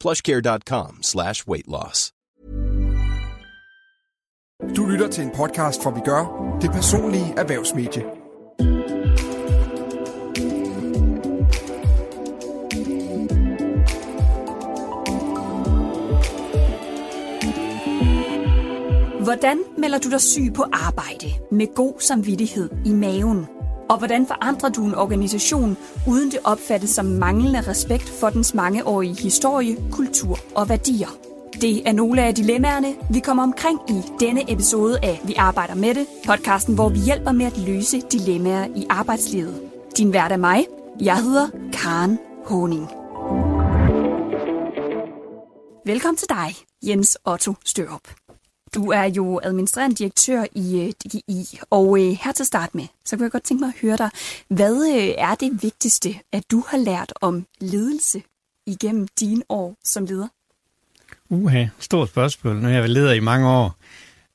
plushcare.com slash weight loss. Du lytter til en podcast fra Vi Gør, det personlige erhvervsmedie. Hvordan melder du dig syg på arbejde med god samvittighed i maven? Og hvordan forandrer du en organisation, uden det opfattes som manglende respekt for dens mangeårige historie, kultur og værdier? Det er nogle af dilemmaerne, vi kommer omkring i denne episode af Vi arbejder med det, podcasten, hvor vi hjælper med at løse dilemmaer i arbejdslivet. Din vært er mig. Jeg hedder Karen Honing. Velkommen til dig, Jens Otto Størup. Du er jo administrerende direktør i øh, DGI, og øh, her til start med, så kunne jeg godt tænke mig at høre dig, hvad øh, er det vigtigste, at du har lært om ledelse igennem dine år som leder? Uha, stort spørgsmål. Nu har jeg været leder i mange år.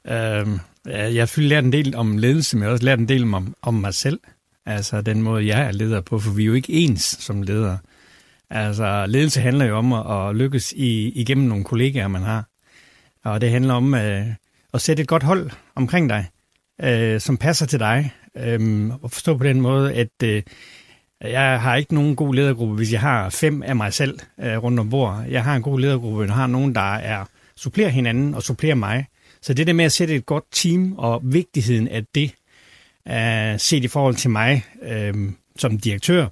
Øhm, jeg har lært en del om ledelse, men jeg har også lært en del om, om mig selv. Altså den måde, jeg er leder på, for vi er jo ikke ens som ledere. Altså ledelse handler jo om at, at lykkes i, igennem nogle kollegaer, man har. Og det handler om øh, at sætte et godt hold omkring dig, øh, som passer til dig. Øh, og forstå på den måde, at øh, jeg har ikke nogen god ledergruppe, hvis jeg har fem af mig selv øh, rundt om bord. Jeg har en god ledergruppe, jeg har nogen, der er supplerer hinanden og supplerer mig. Så det der med at sætte et godt team og vigtigheden af det, øh, set i forhold til mig øh, som direktør,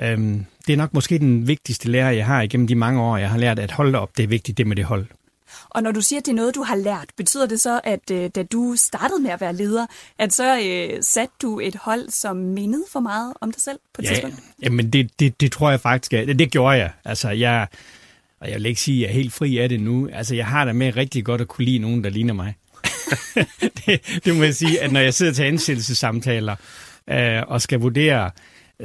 øh, det er nok måske den vigtigste lærer, jeg har igennem de mange år, jeg har lært at holde op. Det er vigtigt, det med det hold. Og når du siger, at det er noget, du har lært, betyder det så, at øh, da du startede med at være leder, at så øh, satte du et hold, som mindede for meget om dig selv på et ja, tidspunkt? Jamen, det, det, det tror jeg faktisk, det, det gjorde jeg. Altså, jeg, og jeg vil ikke sige, at jeg er helt fri af det nu. Altså, jeg har det med rigtig godt at kunne lide nogen, der ligner mig. det, det må jeg sige, at når jeg sidder til ansættelsessamtaler øh, og skal vurdere,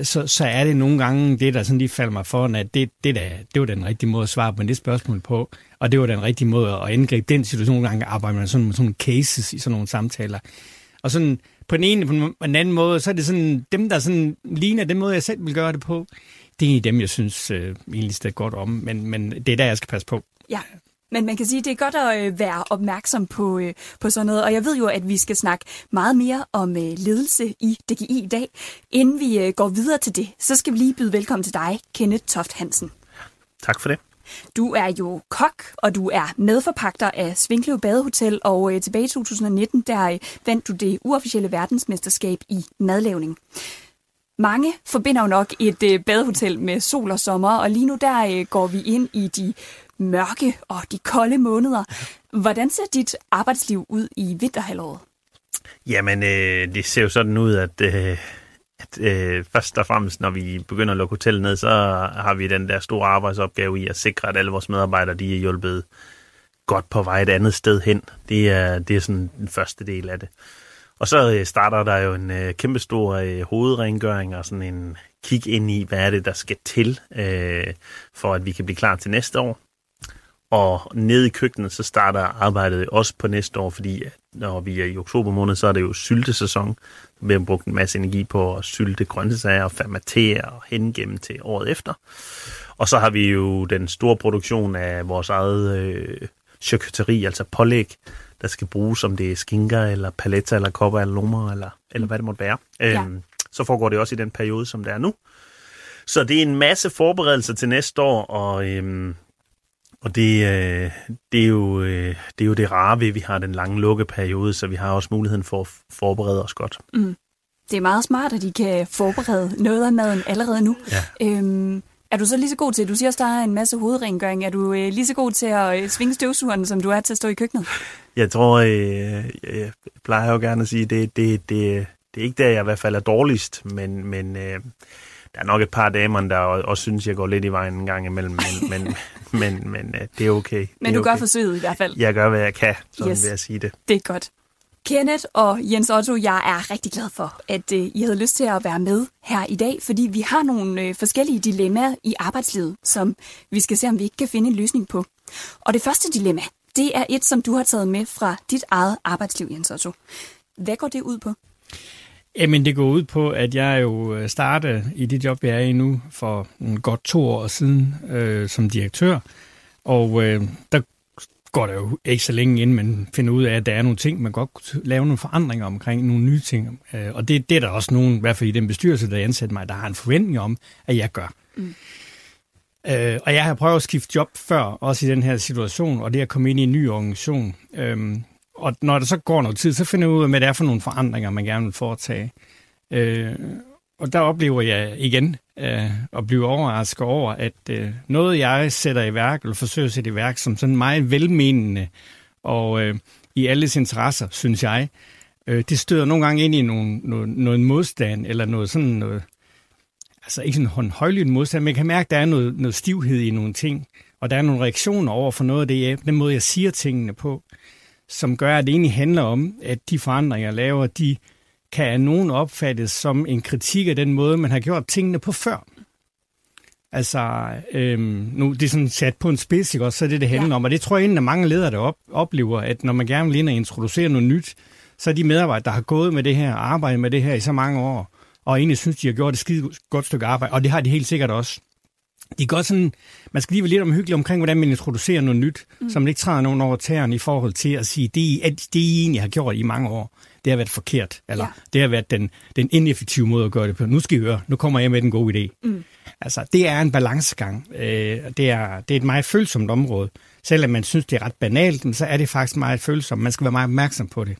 så, så er det nogle gange det, der sådan lige falder mig foran, at det, det, der, det var den rigtige måde at svare på det spørgsmål på, og det var den rigtige måde at angribe den situation. Nogle gange arbejder man sådan med sådan cases i sådan nogle samtaler. Og sådan på den ene på den anden måde, så er det sådan, dem der sådan ligner den måde, jeg selv vil gøre det på, det er dem, jeg synes øh, egentlig er godt om, men, men det er der, jeg skal passe på. Ja, men man kan sige, at det er godt at øh, være opmærksom på, øh, på sådan noget. Og jeg ved jo, at vi skal snakke meget mere om øh, ledelse i DGI i dag. Inden vi går videre til det, så skal vi lige byde velkommen til dig, Kenneth Toft Hansen. Tak for det. Du er jo kok, og du er medforpagter af Svinklev Badehotel, og øh, tilbage i 2019, der øh, vandt du det uofficielle verdensmesterskab i madlavning. Mange forbinder jo nok et øh, badehotel med sol og sommer, og lige nu der øh, går vi ind i de mørke og de kolde måneder. Hvordan ser dit arbejdsliv ud i vinterhalvåret? Jamen, øh, det ser jo sådan ud, at, øh, at øh, først og fremmest, når vi begynder at lukke hotellet ned, så har vi den der store arbejdsopgave i at sikre, at alle vores medarbejdere de er hjulpet godt på vej et andet sted hen. Det er, det er sådan den første del af det. Og så øh, starter der jo en øh, kæmpestor øh, hovedrengøring og sådan en kig ind i, hvad er det, der skal til, øh, for at vi kan blive klar til næste år. Og nede i køkkenet, så starter arbejdet også på næste år, fordi når vi er i oktober måned, så er det jo syltesæson. Vi har brugt en masse energi på at sylte grøntsager og fermentere og hengemme til året efter. Og så har vi jo den store produktion af vores eget øh, charcuterie, altså pålæg, der skal bruges, om det er skinker, eller paletter, eller kopper, eller lummer, eller, eller hvad det måtte være. Ja. Øhm, så foregår det også i den periode, som det er nu. Så det er en masse forberedelser til næste år, og øhm, Og det, øh, det, er jo, øh, det er jo det rare ved, at vi har den lange lukkeperiode, så vi har også muligheden for at forberede os godt. Mm. Det er meget smart, at de kan forberede noget af maden allerede nu. Ja. Øhm, er du så lige så god til, du siger også, der er en masse hovedrengøring, er du øh, lige så god til at øh, svinge støvsugeren, som du er til at stå i køkkenet? Jeg tror, øh, jeg plejer jo gerne at sige, det, det, det, det er ikke der, jeg i hvert fald er dårligst, men, men øh, der er nok et par damer, der også synes, jeg går lidt i vejen en gang imellem, men, men, men, men øh, det er okay. Men det er du okay. gør forsøget i hvert fald. Jeg gør, hvad jeg kan, sådan Yes. vil jeg sige det. Det er godt. Kenneth og Jens Otto, jeg er rigtig glad for, at øh, I havde lyst til at være med her i dag, fordi vi har nogle øh, forskellige dilemmaer i arbejdslivet, som vi skal se, om vi ikke kan finde en løsning på. Og det første dilemma, det er et, som du har taget med fra dit eget arbejdsliv, Jens Otto. Hvad går det ud på? Jamen, det går ud på, at jeg jo øh, startede i det job, jeg er i nu, for godt to år siden øh, som direktør. Og øh, der går der jo ikke så længe inden man finder ud af, at der er nogle ting, man godt kunne lave nogle forandringer omkring, nogle nye ting. Øh, og det, det er der også nogen, i hvert fald i den bestyrelse, der ansætter mig, der har en forventning om, at jeg gør. Mm. Øh, og jeg har prøvet at skifte job før, også i den her situation, og det at komme ind i en ny organisation. Øh, og når der så går noget tid, så finder jeg ud af, hvad det er for nogle forandringer, man gerne vil foretage. Øh, og der oplever jeg igen øh, at blive overrasket over, at øh, noget, jeg sætter i værk, eller forsøger at sætte i værk, som sådan meget velmenende, og øh, i alles interesser, synes jeg, øh, det støder nogle gange ind i nogle, noget, noget modstand, eller noget sådan noget, altså ikke sådan en højlydt modstand, men jeg kan mærke, at der er noget, noget stivhed i nogle ting, og der er nogle reaktioner over for noget af det, jeg, den måde, jeg siger tingene på, som gør, at det egentlig handler om, at de forandringer, jeg laver, de kan af nogen opfattes som en kritik af den måde, man har gjort tingene på før. Altså, øhm, nu det er sådan sat på en spids, ikke også, så er det, det handler ja. om. Og det tror jeg at mange ledere, der op, oplever, at når man gerne vil ind og introducere noget nyt, så er de medarbejdere, der har gået med det her, arbejdet med det her i så mange år, og egentlig synes, de har gjort et skide godt stykke arbejde, og det har de helt sikkert også. De godt sådan, man skal lige være lidt omhyggelig omkring, hvordan man introducerer noget nyt, mm. som man ikke træder nogen over tæerne i forhold til at sige, det, at det I egentlig har gjort i mange år, det har været forkert, eller ja. det har været den, den ineffektive måde at gøre det på. Nu skal I høre, nu kommer jeg med den gode idé. Mm. Altså, det er en balancegang. Øh, det, er, det er et meget følsomt område. Selvom man synes, det er ret banalt, så er det faktisk meget følsomt. Man skal være meget opmærksom på det.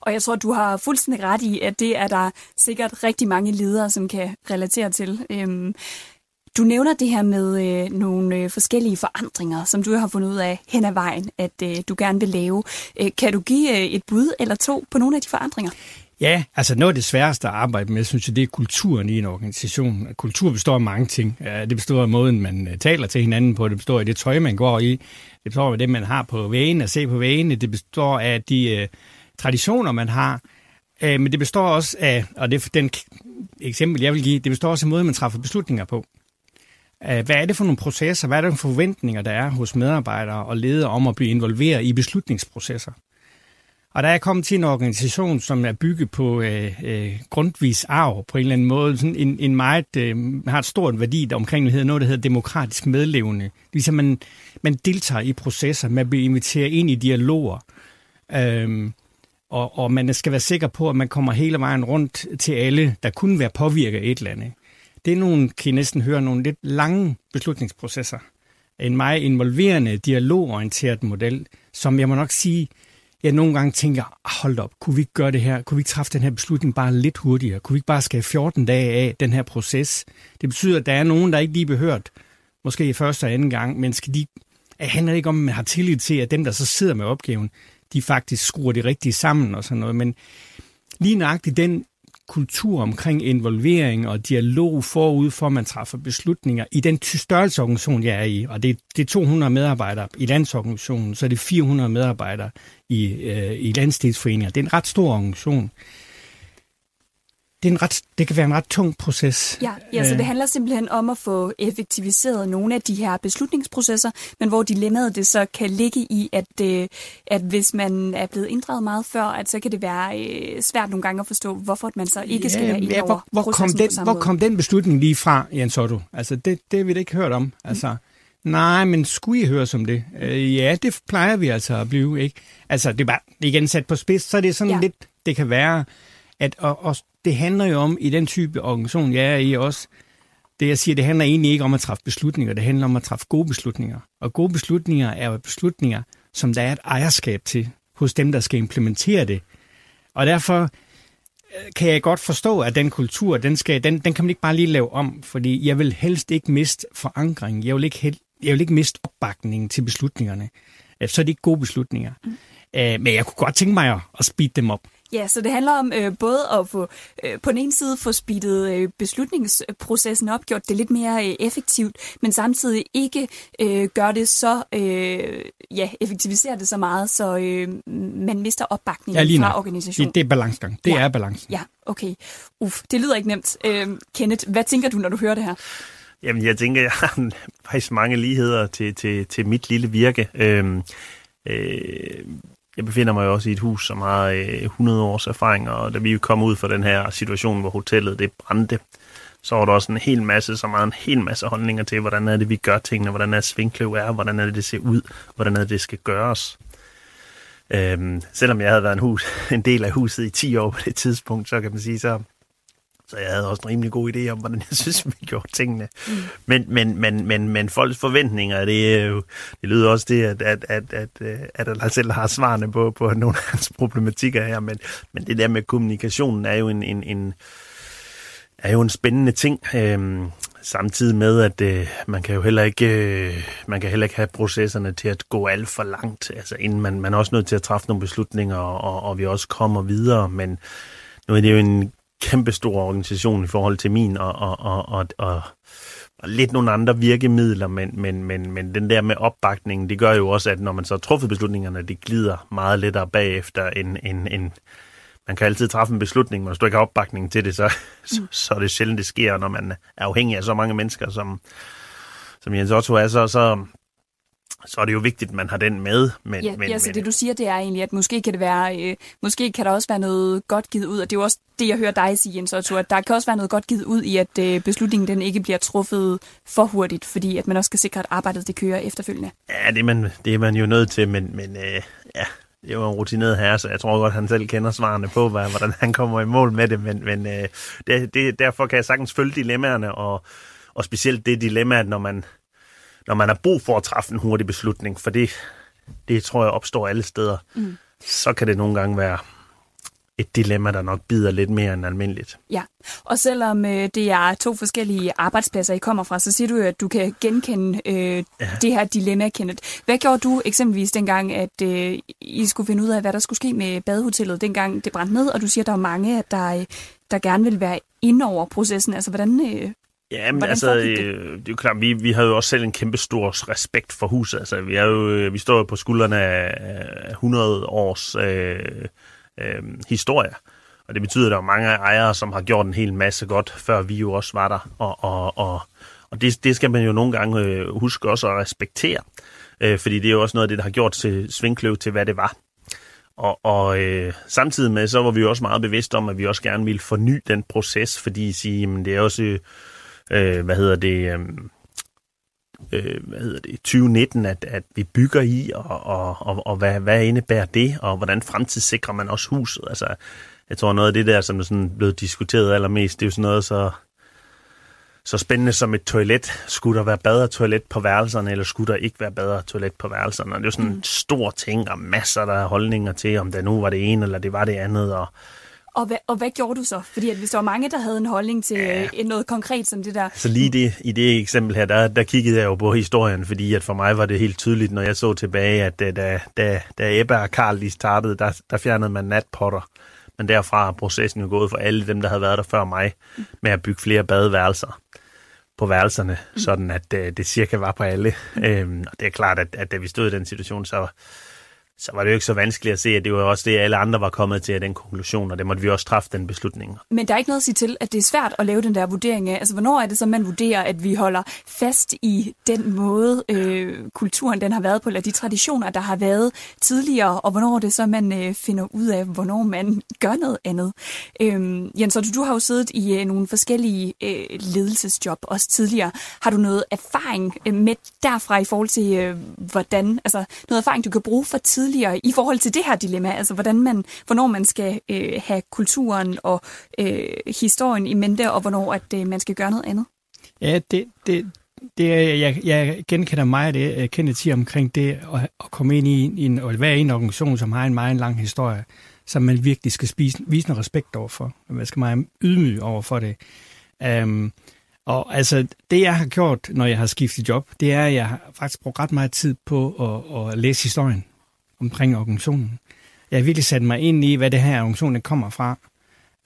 Og jeg tror, du har fuldstændig ret i, at det er der sikkert rigtig mange ledere, som kan relatere til. Øhm, du nævner det her med øh, nogle øh, forskellige forandringer, som du har fundet ud af hen ad vejen, at øh, du gerne vil lave. Øh, kan du give øh, et bud eller to på nogle af de forandringer? Ja, altså noget af det sværeste at arbejde med, synes jeg, det er kulturen i en organisation. Kultur består af mange ting. Det består af måden, man øh, taler til hinanden på. Det består af det tøj, man går i. Det består af det, man har på vægen og se på vægene. Det består af de øh, traditioner, man har. Øh, men det består også af, og det er den eksempel, jeg vil give, det består også af måden, man træffer beslutninger på. Øh, hvad er det for nogle processer? Hvad er det for forventninger, der er hos medarbejdere og ledere om at blive involveret i beslutningsprocesser? Og der er kommet til en organisation, som er bygget på øh, øh, grundvis arv på en eller anden måde. Sådan en, en meget, øh, har et stort værdi der omkring det hedder noget, der hedder demokratisk medlevende. Ligesom man, man deltager i processer, man bliver inviteret ind i dialoger. Øhm, og, og man skal være sikker på, at man kommer hele vejen rundt til alle, der kunne være påvirket af et eller andet. Det er nogle, kan I næsten høre, nogle lidt lange beslutningsprocesser. En meget involverende, dialogorienteret model, som jeg må nok sige, jeg nogle gange tænker, ah, hold op, kunne vi ikke gøre det her? Kunne vi ikke træffe den her beslutning bare lidt hurtigere? Kunne vi ikke bare skære 14 dage af den her proces? Det betyder, at der er nogen, der ikke lige behørt, måske i første og anden gang, men skal de, det handler ikke om, at man har tillid til, at dem, der så sidder med opgaven, de faktisk skruer det rigtige sammen og sådan noget. Men lige nøjagtigt den kultur omkring involvering og dialog forud for, at man træffer beslutninger i den størrelseorganisation, jeg er i, og det det er 200 medarbejdere i landsorganisationen, så er det 400 medarbejdere i, øh, i landstidsforeninger. Det er en ret stor organisation. Det, er en ret, det kan være en ret tung proces. Ja, ja så det handler simpelthen om at få effektiviseret nogle af de her beslutningsprocesser, men hvor dilemmaet det så kan ligge i, at, øh, at hvis man er blevet inddraget meget før, at så kan det være øh, svært nogle gange at forstå, hvorfor man så ikke skal være ind ja, hvor, hvor, kom den, hvor kom den beslutning lige fra, Jens Otto? Altså, det, det har vi da ikke hørt om. Altså, mm. Nej, men skulle I høre som det? Øh, ja, det plejer vi altså at blive, ikke? Altså, det er bare igen sat på spids, så er det sådan ja. lidt, det kan være, at og, og det handler jo om, i den type organisation, jeg er i også, det jeg siger, det handler egentlig ikke om at træffe beslutninger, det handler om at træffe gode beslutninger. Og gode beslutninger er jo beslutninger, som der er et ejerskab til hos dem, der skal implementere det. Og derfor øh, kan jeg godt forstå, at den kultur, den, skal, den, den kan man ikke bare lige lave om, fordi jeg vil helst ikke miste forankring. Jeg vil ikke, jeg vil ikke miste opbakningen til beslutningerne. Så er det ikke gode beslutninger. Mm. Øh, men jeg kunne godt tænke mig at speed dem op. Ja, så det handler om øh, både at få øh, på den ene side få speedet øh, beslutningsprocessen op, gjort det lidt mere øh, effektivt, men samtidig ikke øh, gør det så, øh, ja, effektivisere det så meget, så øh, man mister opbakningen ja, fra organisationen. Det, det er balancegang. Det ja. er balancen. Ja, okay. Uff, det lyder ikke nemt. Øh, Kenneth, hvad tænker du, når du hører det her? Jamen, jeg tænker, jeg har faktisk mange ligheder til, til, til mit lille virke. Øh, øh, jeg befinder mig jo også i et hus, som har øh, 100 års erfaring, og da vi kom ud fra den her situation, hvor hotellet det brændte, så var der også en hel masse, så meget en hel masse holdninger til, hvordan er det, vi gør tingene, hvordan er Svinkløv er, hvordan er det, det ser ud, hvordan er det, det skal gøres. Øhm, selvom jeg havde været en, hus, en del af huset i 10 år på det tidspunkt, så kan man sige, så så jeg havde også en rimelig god idé om, hvordan jeg synes, vi gjorde tingene. Mm. Men, men, men, men, men folks forventninger, det, jo, det lyder også det, at, at, at, at, at, at han selv har svarene på, på nogle af hans problematikker her. Men, men det der med kommunikationen er jo en, en, en, er jo en spændende ting. Øhm, samtidig med, at øh, man kan jo heller ikke, øh, man kan heller ikke have processerne til at gå alt for langt. Altså, inden man, man er også nødt til at træffe nogle beslutninger, og, og vi også kommer videre. Men nu er det jo en kæmpestor organisation i forhold til min, og, og, og, og, og, og lidt nogle andre virkemidler, men, men, men, men den der med opbakningen, det gør jo også, at når man så har truffet beslutningerne, det glider meget lettere bagefter end, end, end man kan altid træffe en beslutning, men hvis du ikke har opbakning til det, så, mm. så, så er det sjældent, det sker, når man er afhængig af så mange mennesker, som, som Jens Otto er, så, så, så er det jo vigtigt, at man har den med. Men, ja, men, ja, så men, det du siger, det er egentlig, at måske kan det være, øh, måske kan der også være noget godt givet ud, og det er jo også det, jeg hører dig sige, Jens Otto, at der kan også være noget godt givet ud i, at øh, beslutningen den ikke bliver truffet for hurtigt, fordi at man også skal sikre, at arbejdet det kører efterfølgende. Ja, det er man, det er man jo nødt til, men, men øh, ja, det er jo en rutineret herre, så jeg tror godt, han selv kender svarene på, hvordan han kommer i mål med det, men, men øh, det, det, derfor kan jeg sagtens følge dilemmaerne, og, og specielt det dilemma, når man når man har brug for at træffe en hurtig beslutning, for det, det tror jeg opstår alle steder, mm. så kan det nogle gange være et dilemma, der nok bider lidt mere end almindeligt. Ja, og selvom øh, det er to forskellige arbejdspladser, I kommer fra, så siger du jo, at du kan genkende øh, ja. det her dilemma, Kenneth. Hvad gjorde du eksempelvis dengang, at øh, I skulle finde ud af, hvad der skulle ske med badehotellet, dengang det brændte ned, og du siger, at der er mange, der, der gerne vil være inde over processen. Altså, hvordan, øh, Ja, men Hvordan altså, det? Øh, det er jo klart, vi, vi har jo også selv en kæmpe stor respekt for huset. Altså, vi, er jo, øh, vi står jo på skuldrene af 100 års øh, øh, historie. Og det betyder, at der er mange ejere, som har gjort en hel masse godt, før vi jo også var der. Og, og, og, og det, det skal man jo nogle gange øh, huske også at respektere. Øh, fordi det er jo også noget af det, der har gjort til Svingkløv til, hvad det var. Og, og øh, samtidig med, så var vi jo også meget bevidste om, at vi også gerne ville forny den proces, fordi sige, jamen, det er også... Øh, øh, hvad hedder det, øhm, øh, hvad hedder det, 2019, at, at vi bygger i, og, og, og, og hvad, hvad indebærer det, og hvordan fremtidssikrer man også huset. Altså, jeg tror noget af det der, som er sådan blevet diskuteret allermest, det er jo sådan noget så, så spændende som et toilet. Skulle der være bedre toilet på værelserne, eller skulle der ikke være bedre toilet på værelserne? Og det er jo sådan en mm. stor ting, og masser der er holdninger til, om det nu var det ene, eller det var det andet, og og hvad, og hvad gjorde du så? Fordi at hvis der var mange, der havde en holdning til ja. øh, noget konkret som det der... Så lige det, i det eksempel her, der, der kiggede jeg jo på historien, fordi at for mig var det helt tydeligt, når jeg så tilbage, at øh, da, da, da Ebba og Karl lige startede, der, der fjernede man natpotter. Men derfra er processen jo gået for alle dem, der havde været der før mig, med at bygge flere badeværelser på værelserne, mm. sådan at øh, det cirka var på alle. Mm. Øhm, og det er klart, at, at da vi stod i den situation, så så var det jo ikke så vanskeligt at se, at det var også det, alle andre var kommet til, af den konklusion, og det måtte vi også træffe den beslutning. Men der er ikke noget at sige til, at det er svært at lave den der vurdering af, altså hvornår er det så, man vurderer, at vi holder fast i den måde, øh, kulturen den har været på, eller de traditioner, der har været tidligere, og hvornår er det så, man øh, finder ud af, hvornår man gør noget andet. Øh, Jens, du, du har jo siddet i øh, nogle forskellige øh, ledelsesjob også tidligere. Har du noget erfaring øh, med derfra i forhold til, øh, hvordan, altså noget erfaring, du kan bruge for tidligere tidligere i forhold til det her dilemma, altså hvordan man, hvornår man skal øh, have kulturen og øh, historien i mente, og hvornår at øh, man skal gøre noget andet? Ja, det, det, det er, jeg, jeg genkender mig af det, øh, jeg til omkring det at, at komme ind i, i en, at være i en organisation, som har en meget lang historie, som man virkelig skal spise, vise noget respekt overfor. Man skal meget ydmyg over for det. Um, og altså, det jeg har gjort, når jeg har skiftet job, det er, at jeg har faktisk brugt ret meget tid på at, at læse historien omkring organisationen. Jeg har virkelig sat mig ind i, hvad det her organisation kommer fra,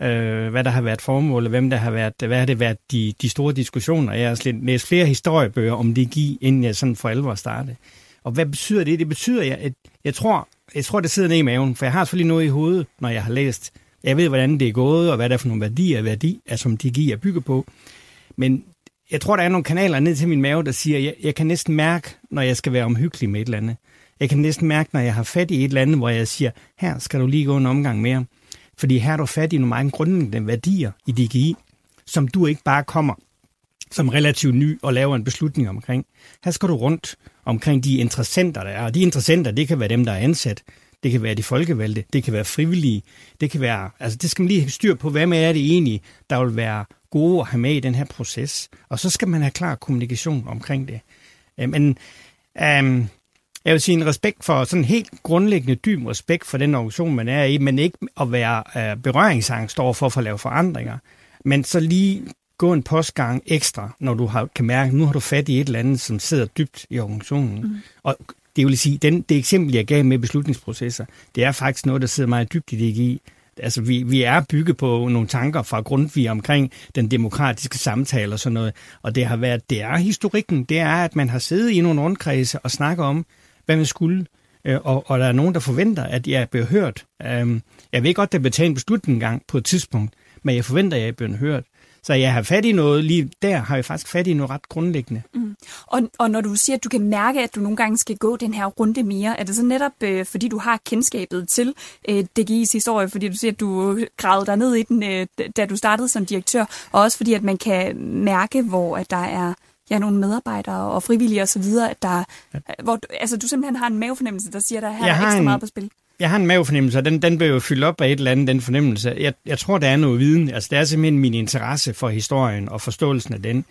øh, hvad der har været formålet, hvem der har været, hvad har det været de, de store diskussioner. Jeg har læst flere historiebøger om DG, inden jeg sådan for alvor startede. Og hvad betyder det? Det betyder, at jeg tror, jeg tror, det sidder ned i maven, for jeg har selvfølgelig noget i hovedet, når jeg har læst. Jeg ved, hvordan det er gået, og hvad der er for nogle værdier, værdi, er, som DG er bygget på. Men jeg tror, der er nogle kanaler ned til min mave, der siger, at jeg, jeg kan næsten mærke, når jeg skal være omhyggelig med et eller andet. Jeg kan næsten mærke, når jeg har fat i et eller andet, hvor jeg siger, her skal du lige gå en omgang mere. Fordi her er du fat i nogle meget grundlæggende værdier i DGI, som du ikke bare kommer som relativt ny og laver en beslutning omkring. Her skal du rundt omkring de interessenter, der er. Og de interessenter, det kan være dem, der er ansat. Det kan være de folkevalgte. Det kan være frivillige. Det kan være, altså det skal man lige have styr på, hvad med er det egentlig, der vil være gode at have med i den her proces. Og så skal man have klar kommunikation omkring det. Øh, men øhm, jeg vil sige en respekt for, sådan helt grundlæggende dyb respekt for den organisation, man er i, men ikke at være uh, berøringsangst over for at få lave forandringer. Men så lige gå en postgang ekstra, når du har, kan mærke, at nu har du fat i et eller andet, som sidder dybt i organisationen. Mm. Og det vil sige, den, det eksempel, jeg gav med beslutningsprocesser, det er faktisk noget, der sidder meget dybt i DGI. Altså, vi, vi er bygget på nogle tanker fra Grundtvig omkring den demokratiske samtale og sådan noget. Og det har været, det er historikken, det er, at man har siddet i nogle rundkredse og snakket om, hvad man skulle, øh, og, og der er nogen, der forventer, at jeg bliver hørt. Øhm, jeg ved godt, at bliver taget en beslutning gang på et tidspunkt, men jeg forventer, at jeg bliver hørt. Så jeg har fat i noget, lige der har jeg faktisk fat i noget ret grundlæggende. Mm. Og, og når du siger, at du kan mærke, at du nogle gange skal gå den her runde mere, er det så netop, øh, fordi du har kendskabet til øh, DGI's historie, fordi du siger, at du gravede dig ned i den, øh, da du startede som direktør, og også fordi, at man kan mærke, hvor at der er ja, nogle medarbejdere og frivillige osv., at der, ja. hvor altså, du simpelthen har en mavefornemmelse, der siger, at der her er ekstra en, meget på spil. Jeg har en mavefornemmelse, og den, den bliver jo fyldt op af et eller andet, den fornemmelse. Jeg, jeg tror, der er noget viden. Altså, det er simpelthen min interesse for historien og forståelsen af den.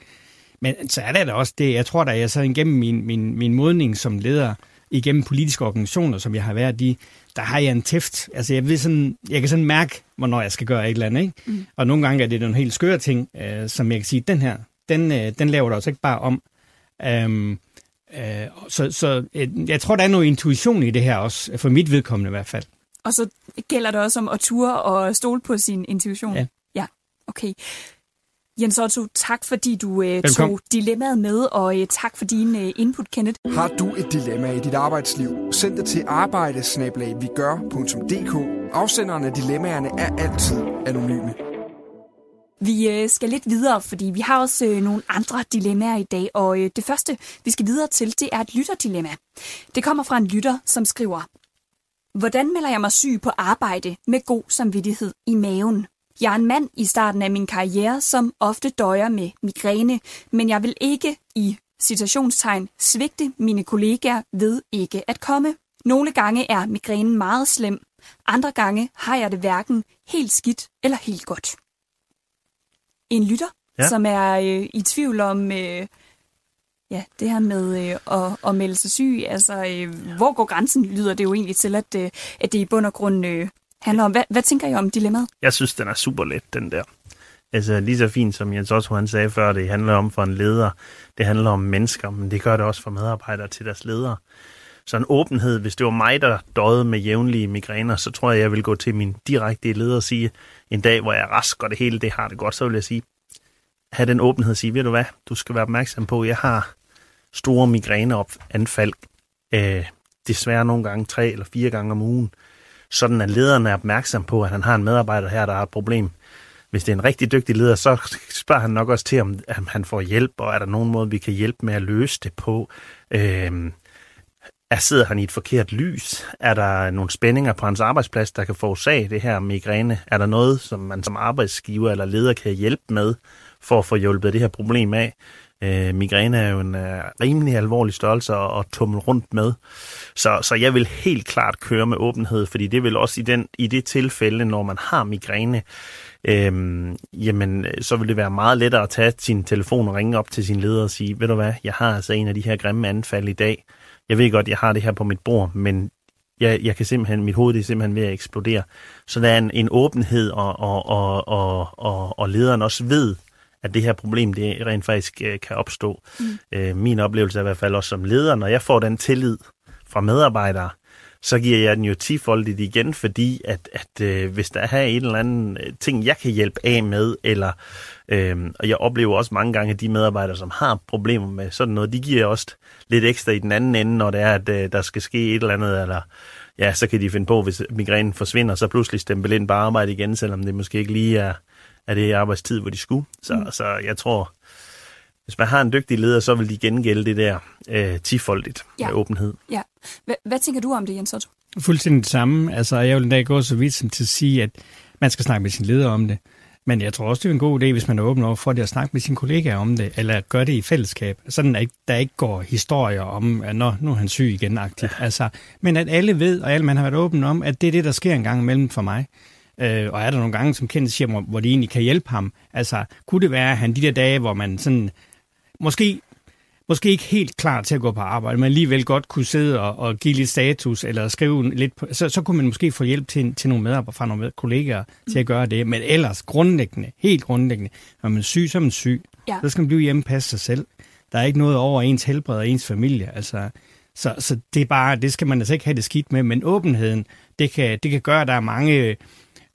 Men så er der da også det, jeg tror, der jeg så igennem min, min, min modning som leder, igennem politiske organisationer, som jeg har været i, der har jeg en tæft. Altså, jeg, ved sådan, jeg kan sådan mærke, hvornår jeg skal gøre et eller andet. Ikke? Mm. Og nogle gange er det nogle helt skøre ting, øh, som jeg kan sige, den her, den, øh, den laver du også ikke bare om. Um, Øh, så så øh, jeg tror, der er noget intuition i det her også, for mit vedkommende i hvert fald. Og så gælder det også om at ture og stole på sin intuition? Ja. Ja, okay. Jens Otto, tak fordi du øh, tog dilemmaet med, og øh, tak for din øh, input, Kenneth. Har du et dilemma i dit arbejdsliv, send det til arbejdesnablag.vigør.dk. Afsenderne af dilemmaerne er altid anonyme. Vi øh, skal lidt videre, fordi vi har også øh, nogle andre dilemmaer i dag, og øh, det første, vi skal videre til, det er et lytterdilemma. Det kommer fra en lytter, som skriver, Hvordan melder jeg mig syg på arbejde med god samvittighed i maven? Jeg er en mand i starten af min karriere, som ofte døjer med migræne, men jeg vil ikke i citationstegn svigte mine kollegaer ved ikke at komme. Nogle gange er migrænen meget slem, andre gange har jeg det hverken helt skidt eller helt godt en lytter, ja. som er øh, i tvivl om øh, ja, det her med øh, at, at melde sig syg. Altså, øh, hvor går grænsen, lyder det jo egentlig til, at, øh, at det i bund og grund øh, handler om. Hvad, hvad tænker I om dilemmaet? Jeg synes, den er super let, den der. Altså lige så fint som Jens Otto han sagde før, det handler om for en leder, det handler om mennesker, men det gør det også for medarbejdere til deres ledere. Så en åbenhed, hvis det var mig, der døde med jævnlige migræner, så tror jeg, jeg vil gå til min direkte leder og sige, en dag, hvor jeg er rask, og det hele det har det godt, så vil jeg sige, have den åbenhed og sige, ved du hvad, du skal være opmærksom på, jeg har store migræneanfald, øh, desværre nogle gange tre eller fire gange om ugen, sådan at lederen er opmærksom på, at han har en medarbejder her, der har et problem. Hvis det er en rigtig dygtig leder, så spørger han nok også til, om han får hjælp, og er der nogen måde, vi kan hjælpe med at løse det på. Øh, er, sidder han i et forkert lys? Er der nogle spændinger på hans arbejdsplads, der kan forårsage det her migræne? Er der noget, som man som arbejdsgiver eller leder kan hjælpe med for at få hjulpet det her problem af? Øh, migræne er jo en uh, rimelig alvorlig størrelse at, at tumle rundt med. Så, så jeg vil helt klart køre med åbenhed, fordi det vil også i, den, i det tilfælde, når man har migræne, øhm, jamen, så vil det være meget lettere at tage sin telefon og ringe op til sin leder og sige, ved du hvad, jeg har altså en af de her grimme anfald i dag. Jeg ved godt, jeg har det her på mit bord, men jeg, jeg kan simpelthen, mit hoved er simpelthen ved at eksplodere. Så der er en, en åbenhed, og, og, og, og, og, og lederen også ved, at det her problem det rent faktisk øh, kan opstå. Mm. Øh, min oplevelse er i hvert fald også som leder, når jeg får den tillid fra medarbejdere, så giver jeg den jo tifoldigt igen, fordi at, at øh, hvis der er en eller anden øh, ting, jeg kan hjælpe af med, eller øh, og jeg oplever også mange gange, at de medarbejdere, som har problemer med sådan noget, de giver også lidt ekstra i den anden ende, når det er, at øh, der skal ske et eller andet, eller ja, så kan de finde på, hvis migrænen forsvinder, så pludselig stempel ind på arbejde igen, selvom det måske ikke lige er, er det arbejdstid, hvor de skulle. Så, mm. så jeg tror, hvis man har en dygtig leder, så vil de gengælde det der øh, tifoldigt ja. med åbenhed. Ja. Hvad, hvad tænker du om det, Jens Otto? Fuldstændig det samme. Altså, jeg vil da gå så vidt som til at sige, at man skal snakke med sin leder om det. Men jeg tror også, det er en god idé, hvis man er åben over for det, at snakke med sine kollegaer om det, eller gøre det i fællesskab. Sådan at der ikke går historier om, at Nå, nu er han syg igen -agtigt. Altså, men at alle ved, og alle man har været åben om, at det er det, der sker en gang imellem for mig. Øh, og er der nogle gange, som kendt siger, hvor, hvor de egentlig kan hjælpe ham? Altså, kunne det være, at han de der dage, hvor man sådan måske, måske ikke helt klar til at gå på arbejde, men alligevel godt kunne sidde og, og give lidt status, eller skrive lidt på, så, så kunne man måske få hjælp til, til nogle medarbejdere fra nogle kollegaer til at gøre det. Men ellers grundlæggende, helt grundlæggende, når man er syg, så er man syg. Ja. Så skal man blive hjemme og passe sig selv. Der er ikke noget over ens helbred og ens familie. Altså, så, så det er bare, det skal man altså ikke have det skidt med, men åbenheden, det kan, det kan gøre, at der er mange,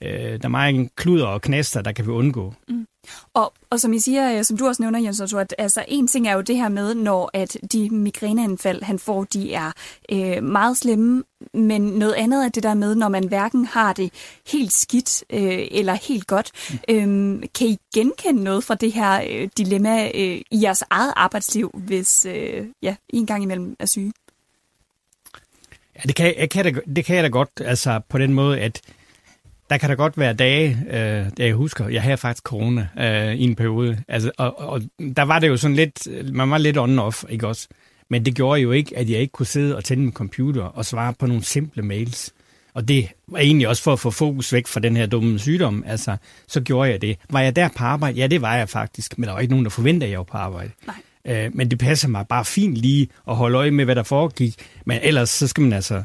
øh, der er mange kluder og knaster, der kan vi undgå. Mm. Og, og som I siger, øh, som du også nævner, Jens Otto, at altså, en ting er jo det her med, når at de migræneanfald, han får, de er øh, meget slemme, men noget andet er det der med, når man hverken har det helt skidt øh, eller helt godt. Mm. Øhm, kan I genkende noget fra det her øh, dilemma øh, i jeres eget arbejdsliv, hvis øh, ja, I en gang imellem er syge? Ja, det kan, jeg kan da, det kan jeg da godt, altså på den måde, at der kan da godt være dage, øh, der jeg husker, jeg havde faktisk corona øh, i en periode, altså, og, og der var det jo sådan lidt, man var lidt on-off, ikke også? Men det gjorde jo ikke, at jeg ikke kunne sidde og tænde min computer og svare på nogle simple mails. Og det var egentlig også for at få fokus væk fra den her dumme sygdom. Altså, så gjorde jeg det. Var jeg der på arbejde? Ja, det var jeg faktisk. Men der var ikke nogen, der forventede, at jeg var på arbejde. Nej. Øh, men det passer mig bare fint lige at holde øje med, hvad der foregik. Men ellers så skal man altså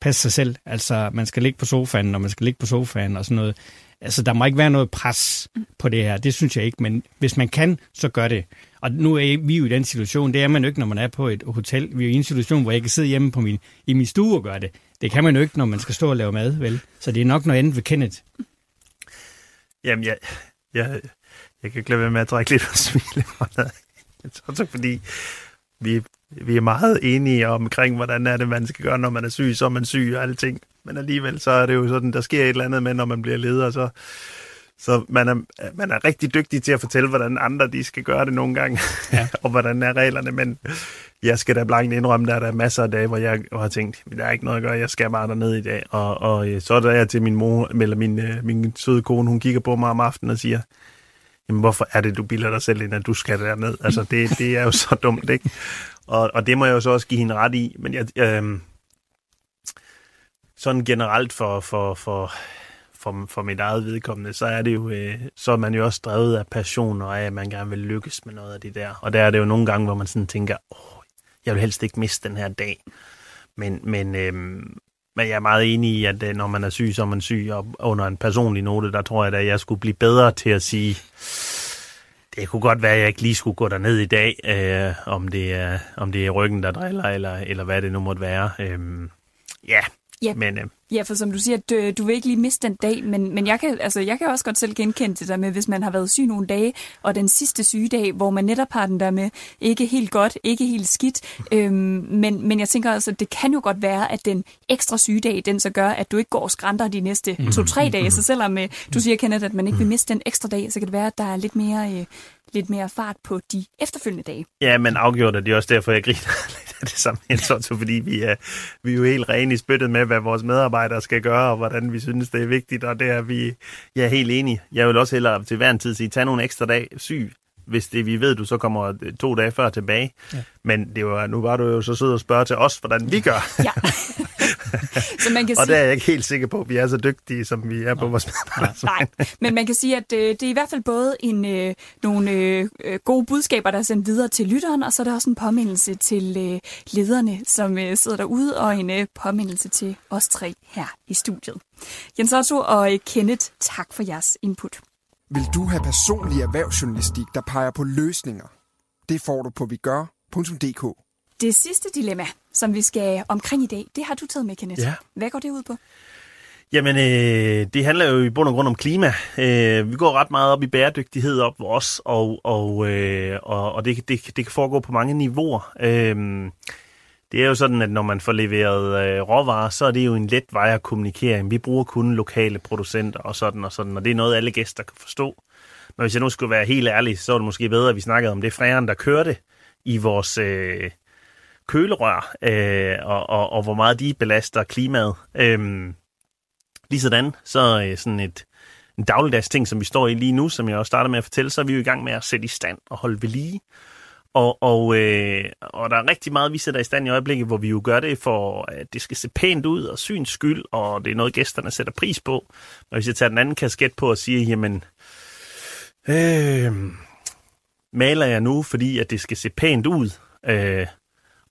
passe sig selv. Altså, man skal ligge på sofaen, og man skal ligge på sofaen og sådan noget. Altså, der må ikke være noget pres på det her. Det synes jeg ikke, men hvis man kan, så gør det. Og nu er vi jo i den situation, det er man jo ikke, når man er på et hotel. Vi er jo i en situation, hvor jeg kan sidde hjemme på min, i min stue og gøre det. Det kan man jo ikke, når man skal stå og lave mad, vel? Så det er nok noget andet ved Kenneth. Jamen, jeg, jeg, jeg kan ikke lade være med at trække lidt og smile. Jeg tror så, fordi vi, vi er meget enige omkring, hvordan er det, man skal gøre, når man er syg, så er man syg og alting. Men alligevel, så er det jo sådan, der sker et eller andet med, når man bliver leder, så, så man, er, man er rigtig dygtig til at fortælle, hvordan andre de skal gøre det nogle gange, ja. og hvordan er reglerne, men jeg skal da blankt indrømme, der er der masser af dage, hvor jeg har tænkt, der er ikke noget at gøre, jeg skal bare derned i dag. Og, og så er der jeg til min mor, eller min, øh, min søde kone, hun kigger på mig om aftenen og siger, jamen hvorfor er det, du bilder dig selv ind, at du skal derned? Altså, det, det er jo så dumt, ikke? Og, og det må jeg jo så også give hende ret i. Men jeg, øh, sådan generelt for, for, for, for, for mit eget vedkommende, så er det jo, øh, så er man jo også drevet af passion og af, at man gerne vil lykkes med noget af det der. Og der er det jo nogle gange, hvor man sådan tænker, åh, jeg vil helst ikke miste den her dag. Men, men, øh, men jeg er meget enig i, at øh, når man er syg, så er man syg. Og under en personlig note, der tror jeg, at jeg skulle blive bedre til at sige, det kunne godt være, at jeg ikke lige skulle gå derned i dag, øh, om, det er, om det er ryggen, der driller, eller, eller hvad det nu måtte være. Øh, ja, Ja, men, øh, ja, for som du siger, du, du vil ikke lige miste den dag, men, men jeg, kan, altså, jeg kan også godt selv genkende det der med, hvis man har været syg nogle dage, og den sidste sygedag, hvor man netop har den der med, ikke helt godt, ikke helt skidt, øhm, men, men jeg tænker altså, det kan jo godt være, at den ekstra sygedag, den så gør, at du ikke går og skrænter de næste mm. to-tre dage, så selvom øh, du siger, Kenneth, at man ikke vil miste den ekstra dag, så kan det være, at der er lidt mere... Øh, lidt mere fart på de efterfølgende dage. Ja, men afgjort, og det er også derfor, jeg griner det samme, Otto, fordi vi er, vi er jo helt rene i spyttet med, hvad vores medarbejdere skal gøre, og hvordan vi synes, det er vigtigt, og det er vi jeg er helt enige. Jeg vil også hellere til hver en tid sige, tag nogle ekstra dag syg, hvis det vi ved, du så kommer to dage før tilbage. Ja. Men det var, nu var du jo så sød og spørge til os, hvordan vi gør. Ja. så man kan og sige... der er jeg ikke helt sikker på, at vi er så dygtige, som vi er på vores Nej, men man kan sige, at øh, det er i hvert fald både en, øh, nogle øh, øh, gode budskaber, der er sendt videre til lytteren, og så er der også en påmindelse til øh, lederne, som øh, sidder derude, og en øh, påmindelse til os tre her i studiet. Jens Otto og øh, Kenneth, tak for jeres input. Vil du have personlig erhvervsjournalistik, der peger på løsninger? Det får du på vigør.dk. Det sidste dilemma, som vi skal omkring i dag, det har du taget med, Kenneth. Ja. Hvad går det ud på? Jamen, øh, det handler jo i bund og grund om klima. Øh, vi går ret meget op i bæredygtighed op os, og, og, øh, og, og det, det, det kan foregå på mange niveauer. Øh, det er jo sådan, at når man får leveret øh, råvarer, så er det jo en let vej at kommunikere. Vi bruger kun lokale producenter og sådan og sådan, og det er noget, alle gæster kan forstå. Men hvis jeg nu skulle være helt ærlig, så er det måske bedre, at vi snakkede om det fræren, der kørte i vores øh, kølerør, øh, og, og, og hvor meget de belaster klimaet. Øh, lige sådan, så øh, sådan et en dagligdags ting, som vi står i lige nu, som jeg også starter med at fortælle, så er vi jo i gang med at sætte i stand og holde ved lige. Og, og, øh, og der er rigtig meget, vi sætter i stand i øjeblikket, hvor vi jo gør det for, at det skal se pænt ud og syns skyld, og det er noget, gæsterne sætter pris på. Og hvis jeg tager den anden kasket på og siger, jamen, øh, maler jeg nu, fordi at det skal se pænt ud, øh,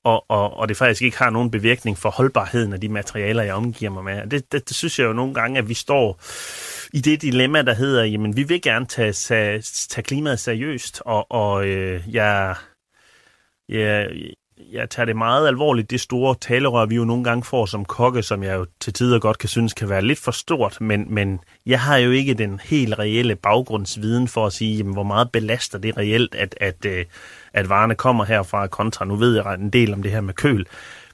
og, og, og det faktisk ikke har nogen bevirkning for holdbarheden af de materialer, jeg omgiver mig med. Det, det, det synes jeg jo nogle gange, at vi står i det dilemma, der hedder, jamen vi vil gerne tage, tage, tage klimaet seriøst, og, og øh, jeg, jeg, jeg tager det meget alvorligt, det store talerør, vi jo nogle gange får som kokke, som jeg jo til tider godt kan synes kan være lidt for stort, men, men jeg har jo ikke den helt reelle baggrundsviden for at sige, jamen, hvor meget belaster det reelt, at, at, øh, at, varerne kommer herfra kontra. Nu ved jeg en del om det her med køl,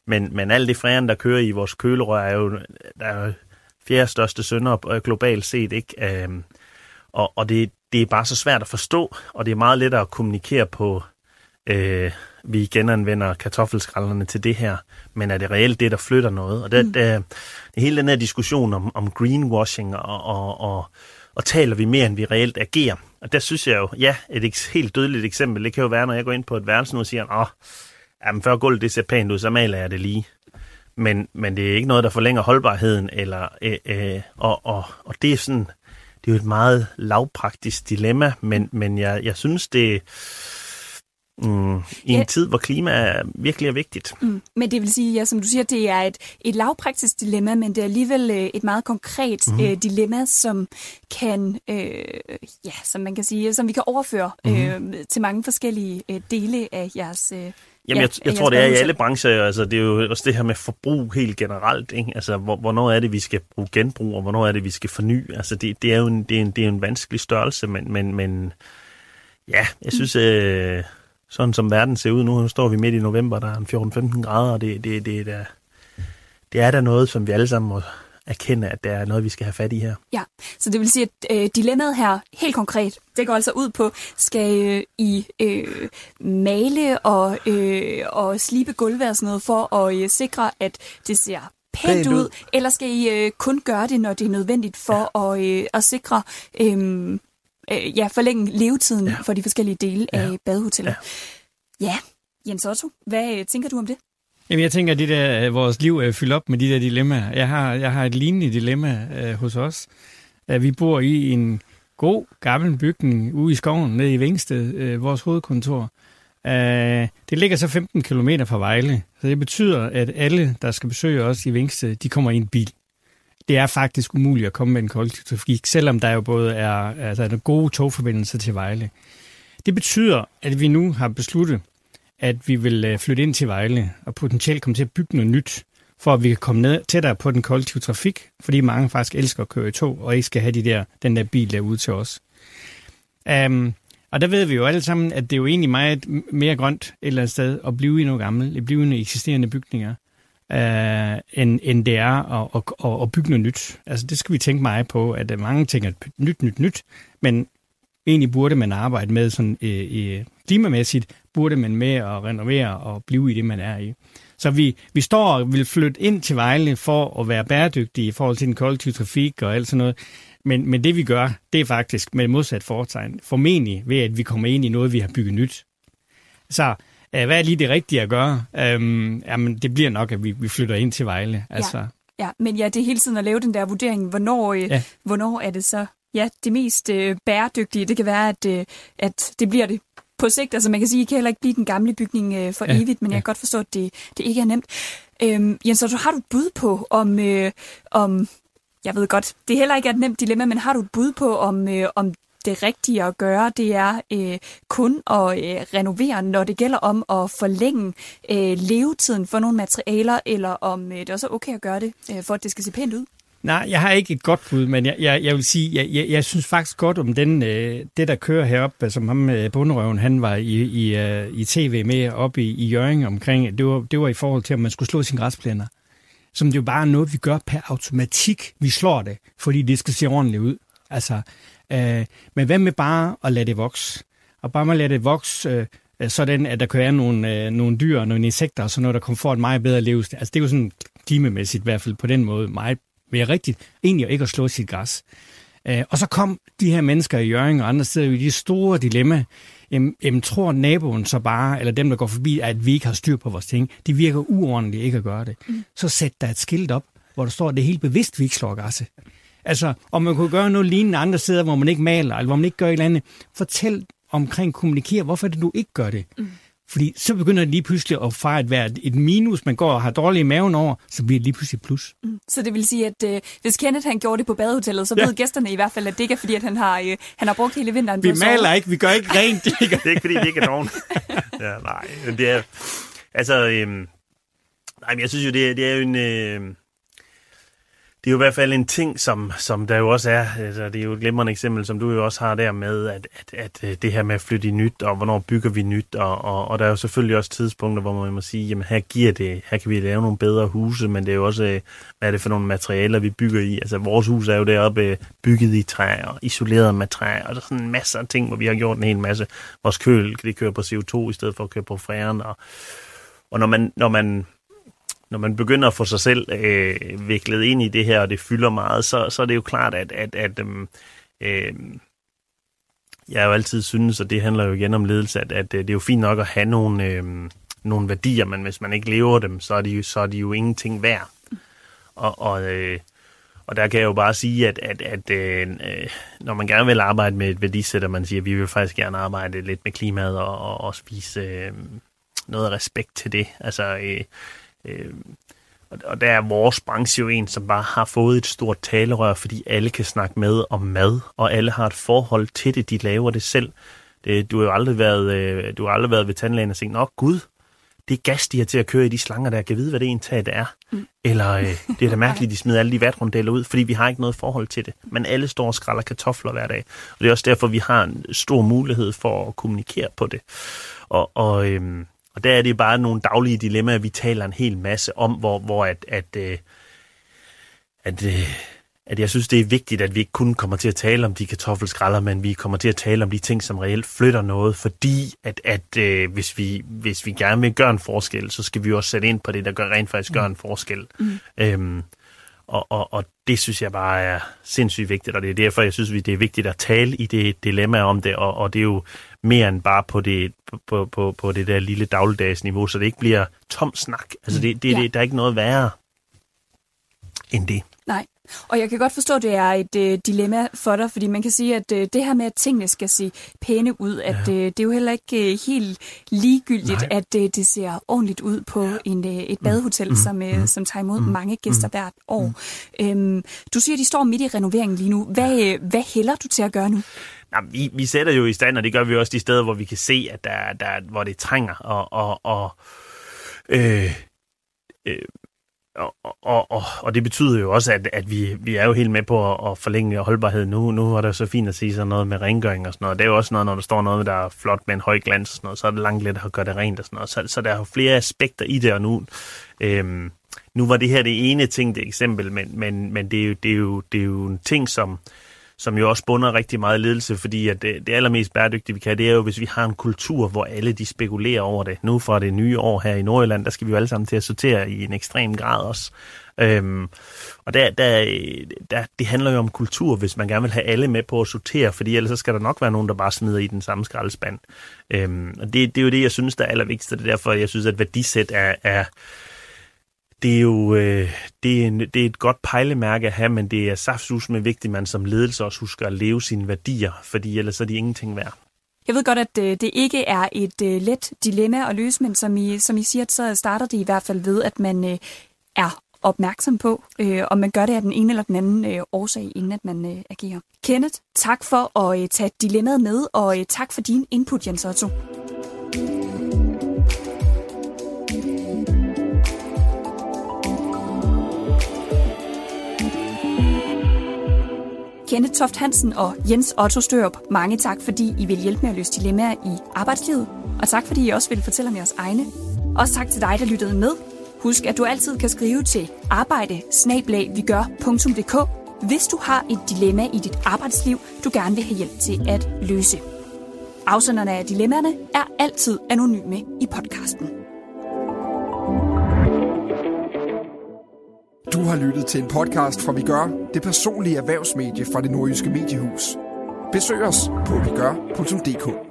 men, men alt det fræren, der kører i vores kølerør, er jo, der er jo fjerde største sønder øh, globalt set, ikke? Øhm, og og det, det er bare så svært at forstå, og det er meget lettere at kommunikere på, øh, vi genanvender kartoffelskralderne til det her, men er det reelt det, der flytter noget? Og det, mm. det, det hele den her diskussion om, om greenwashing, og, og, og, og taler vi mere, end vi reelt agerer. Og der synes jeg jo, ja, et helt dødeligt eksempel, det kan jo være, når jeg går ind på et værelse nu og siger, åh, jamen før gulvet det ser pænt ud, så maler jeg det lige. Men, men det er ikke noget, der forlænger holdbarheden, eller, øh, øh, og, og, og det er sådan, det er jo et meget lavpraktisk dilemma, men, men jeg, jeg synes, det mm, i en ja. tid, hvor klima er, virkelig er vigtigt. Mm. Men det vil sige, ja, som du siger, det er et, et lavpraktisk dilemma, men det er alligevel øh, et meget konkret mm. øh, dilemma, som kan, øh, ja, som man kan sige, som vi kan overføre mm. øh, til mange forskellige øh, dele af jeres øh, Jamen, ja, jeg, jeg tror, det er i alle brancher. Altså, det er jo også det her med forbrug helt generelt. Ikke? Altså, hvor, hvornår er det, vi skal bruge genbrug, og hvornår er det, vi skal forny? Altså, det, det er jo en, det er en, det er en vanskelig størrelse, men, men, men ja, jeg synes, mm. øh, sådan som verden ser ud nu, nu står vi midt i november, der er en 14-15 grader, og det, det, det, er da, det er da noget, som vi alle sammen må erkende, at det er noget, vi skal have fat i her. Ja, så det vil sige, at øh, dilemmaet her, helt konkret, det går altså ud på, skal øh, I øh, male og, øh, og slibe gulve og sådan noget, for at øh, sikre, at det ser pænt, pænt ud, ud, eller skal I øh, kun gøre det, når det er nødvendigt for ja. at, øh, at sikre... Øh, øh, ja, forlænge levetiden ja. for de forskellige dele ja. af badehotellet. Ja. ja, Jens Otto, hvad øh, tænker du om det? Jamen, jeg tænker, at det der, øh, vores liv er fyldt op med de der dilemmaer. Jeg har, jeg har et lignende dilemma øh, hos os. At vi bor i en god, gammel bygning ude i skoven, nede i Vingsted, øh, vores hovedkontor. Uh, det ligger så 15 km fra Vejle, så det betyder, at alle, der skal besøge os i Vingsted, de kommer i en bil det er faktisk umuligt at komme med en kollektiv trafik, selvom der jo både er altså, en gode togforbindelse til Vejle. Det betyder, at vi nu har besluttet, at vi vil øh, flytte ind til Vejle og potentielt komme til at bygge noget nyt, for at vi kan komme ned tættere på den kollektive trafik, fordi mange faktisk elsker at køre i tog, og ikke skal have de der, den der bil derude til os. Um, og der ved vi jo alle sammen, at det er jo egentlig meget mere grønt et eller andet sted at blive i noget gammelt, at blive i eksisterende bygninger øh, end, end det er at, at, at bygge noget nyt. Altså det skal vi tænke meget på, at øh, mange tænker nyt, nyt, nyt, men egentlig burde man arbejde med sådan øh, øh, klimamæssigt, burde man med at renovere og blive i det, man er i. Så vi, vi står og vil flytte ind til Vejle for at være bæredygtige i forhold til den kollektive trafik og alt sådan noget. Men, men det vi gør, det er faktisk med modsat foretegn, formentlig ved, at vi kommer ind i noget, vi har bygget nyt. Så hvad er lige det rigtige at gøre? Øhm, jamen, det bliver nok, at vi, vi flytter ind til Vejle. Altså, Ja. Ja, men ja, det er hele tiden at lave den der vurdering, hvornår, øh, Ja. hvornår er det så ja, det mest øh, bæredygtige. Det kan være, at, øh, at det bliver det på sigt. Altså man kan sige, at I kan heller ikke blive den gamle bygning øh, for ja. evigt, men ja. jeg kan godt forstå, at det, det ikke er nemt. Øhm, Jens, så har du et bud på, om, øh, om, jeg ved godt, det heller ikke er et nemt dilemma, men har du et bud på, om, øh, om det rigtige at gøre, det er øh, kun at øh, renovere, når det gælder om at forlænge øh, levetiden for nogle materialer, eller om øh, det også er okay at gøre det, øh, for at det skal se pænt ud? Nej, jeg har ikke et godt bud, men jeg, jeg, jeg vil sige, jeg, jeg, jeg synes faktisk godt om den, øh, det, der kører heroppe, som ham øh, bunderøven, han var i, i, øh, i tv med op i, i Jørgen omkring, det var, det var i forhold til, om man skulle slå sine græsplæner. Som det jo bare er noget, vi gør per automatik. Vi slår det, fordi det skal se ordentligt ud. Altså, øh, men hvad med bare at lade det vokse? Og bare med at lade det vokse, øh, sådan at der kan være nogle, øh, nogle dyr og nogle insekter og sådan noget, der kommer for et meget bedre levested. Altså det er jo sådan klimamæssigt i hvert fald på den måde meget mere rigtigt, egentlig ikke at slå sit græs. Øh, og så kom de her mennesker i Jørgen og andre steder i de store dilemma. Jamen, jamen, tror naboen så bare, eller dem, der går forbi, at vi ikke har styr på vores ting, det virker uordentligt ikke at gøre det. Mm. Så sæt der et skilt op, hvor der står, at det er helt bevidst, vi ikke slår græsset. Altså, om man kunne gøre noget lignende andre steder, hvor man ikke maler, eller hvor man ikke gør et eller andet. Fortæl omkring, kommunikere, hvorfor det du ikke gør det. Mm. Fordi så begynder det lige pludselig at fejre et, hvert et minus, man går og har dårlig i maven over, så bliver det lige pludselig et plus. Så det vil sige, at øh, hvis Kenneth han gjorde det på badehotellet, så Ja. ved gæsterne i hvert fald, at det ikke er fordi, at han har, øh, han har brugt hele vinteren Vi på at sove. maler ikke, vi gør ikke rent. Det Det er ikke, fordi vi ikke er dogne. ja, nej, men det er... Altså, øhm, nej, men jeg synes jo, det er, det er jo en... Øh, det er jo i hvert fald en ting, som, som der jo også er, altså det er jo et glimrende eksempel, som du jo også har der med, at, at, at øh, det her med at flytte i nyt, og hvornår bygger vi nyt, og, og, og der er jo selvfølgelig også tidspunkter, hvor man må sige, jamen her giver det, her kan vi lave nogle bedre huse, men det er jo også, øh, hvad er det for nogle materialer, vi bygger i. Altså vores hus er jo deroppe øh, bygget i træ, og isoleret med træ, og der er sådan en masse af ting, hvor vi har gjort en hel masse. Vores køl, det kører på CO2 i stedet for at køre på fræren, og, og når man, når man når man begynder at få sig selv øh, viklet ind i det her, og det fylder meget, så, så er det jo klart, at, at, at øh, øh, jeg har jo altid synes, og det handler jo igen om ledelse, at, at øh, det er jo fint nok at have nogle, øh, nogle værdier, men hvis man ikke lever dem, så er de, jo- så er de jo ingenting værd. Og, og, øh, og der kan jeg jo bare sige, at, at, at øh, øh når man gerne vil arbejde med et værdisæt, og man siger, at vi vil faktisk gerne arbejde lidt med klimaet og, og, og spise øh, noget respekt til det. Altså, øh, øh, og, og der er vores branche jo en, som bare har fået et stort talerør, fordi alle kan snakke med om mad, og alle har et forhold til det, de laver det selv. Det, du har jo aldrig været, øh, du har aldrig været ved tandlægen og sagt, nå gud, det er gas, de har til at køre i de slanger, der kan vide, hvad det det er. Mm. Eller øh, det er da mærkeligt, de smider alle de vatrundeller ud, fordi vi har ikke noget forhold til det. Men alle står og skræller kartofler hver dag. Og det er også derfor, vi har en stor mulighed for at kommunikere på det. Og, og, øhm, og der er det bare nogle daglige dilemmaer, vi taler en hel masse om, hvor, hvor at, at, øh, at, øh, at jeg synes, det er vigtigt, at vi ikke kun kommer til at tale om de kartoffelskralder, men vi kommer til at tale om de ting, som reelt flytter noget, fordi at, at øh, hvis, vi, hvis vi gerne vil gøre en forskel, så skal vi også sætte ind på det, der gør, rent faktisk gør en forskel. Mm. Øhm, og, og, og det synes jeg bare er sindssygt vigtigt, og det er derfor, jeg synes, det er vigtigt at tale i det dilemma om det, og, og det er jo mere end bare på det, på, på, på det der lille dagligdagsniveau, så det ikke bliver tom snak. Altså, det, det, Ja. det, der er ikke noget værre end det. Og jeg kan godt forstå, at det er et øh, dilemma for dig, fordi man kan sige, at øh, det her med, at tingene skal se pæne ud, at øh, det er jo heller ikke øh, helt ligegyldigt, Nej. at øh, det ser ordentligt ud på en, øh, et badehotel, mm. som, øh, som tager imod mm. mange gæster mm. hvert år. Øhm, du siger, at de står midt i renoveringen lige nu. Hvad, øh, hvad hælder du til at gøre nu? Jamen, vi, vi sætter jo i stand, og det gør vi også de steder, hvor vi kan se, at der, der hvor det trænger, og, og, og, øh, øh, og, og, og, og det betyder jo også, at, at vi, vi er jo helt med på at, at forlænge holdbarhed nu. Nu er det så fint at sige sådan noget med rengøring og sådan noget. Det er jo også noget, når der står noget, der er flot med en høj glans og sådan noget, så er det langt let at gøre det rent og sådan noget. Så, så der er jo flere aspekter i det, og nu, øhm, nu var det her det ene ting, det eksempel, men, men, men det, er jo, det, er jo, det er jo en ting, som, som jo også bunder rigtig meget ledelse, fordi at det, det allermest bæredygtige, vi kan, det er jo, hvis vi har en kultur, hvor alle de spekulerer over det. Nu fra det nye år her i Nordjylland, der skal vi jo alle sammen til at sortere i en ekstrem grad også. Øhm, og der, der, der, det handler jo om kultur, hvis man gerne vil have alle med på at sortere, fordi ellers så skal der nok være nogen, der bare smider i den samme skraldespand. Øhm, og det, det er jo det, jeg synes, der er allervigtigst, og det er derfor, jeg synes, at værdisæt er, er det er jo øh, det er, en, det er et godt pejlemærke at have, men det er saftsus med vigtigt, at man som ledelse også husker at leve sine værdier, fordi ellers er de ingenting værd. Jeg ved godt, at øh, det ikke er et øh, let dilemma at løse, men som I, som I siger, så starter det i hvert fald ved, at man øh, er opmærksom på, øh, om man gør det af den ene eller den anden øh, årsag, inden at man øh, agerer. Kenneth, tak for at øh, tage dilemmaet med, og øh, tak for din input, Jens Otto. Kenneth Toft Hansen og Jens Otto Størup, mange tak, fordi I vil hjælpe med at løse dilemmaer i arbejdslivet. Og tak, fordi I også vil fortælle om jeres egne. Også tak til dig, der lyttede med. Husk, at du altid kan skrive til arbejde hvis du har et dilemma i dit arbejdsliv, du gerne vil have hjælp til at løse. Afsenderne af dilemmaerne er altid anonyme i podcasten. Du har lyttet til en podcast fra Vi Gør, det personlige erhvervsmedie fra det nordjyske mediehus. Besøg os på vigør.dk.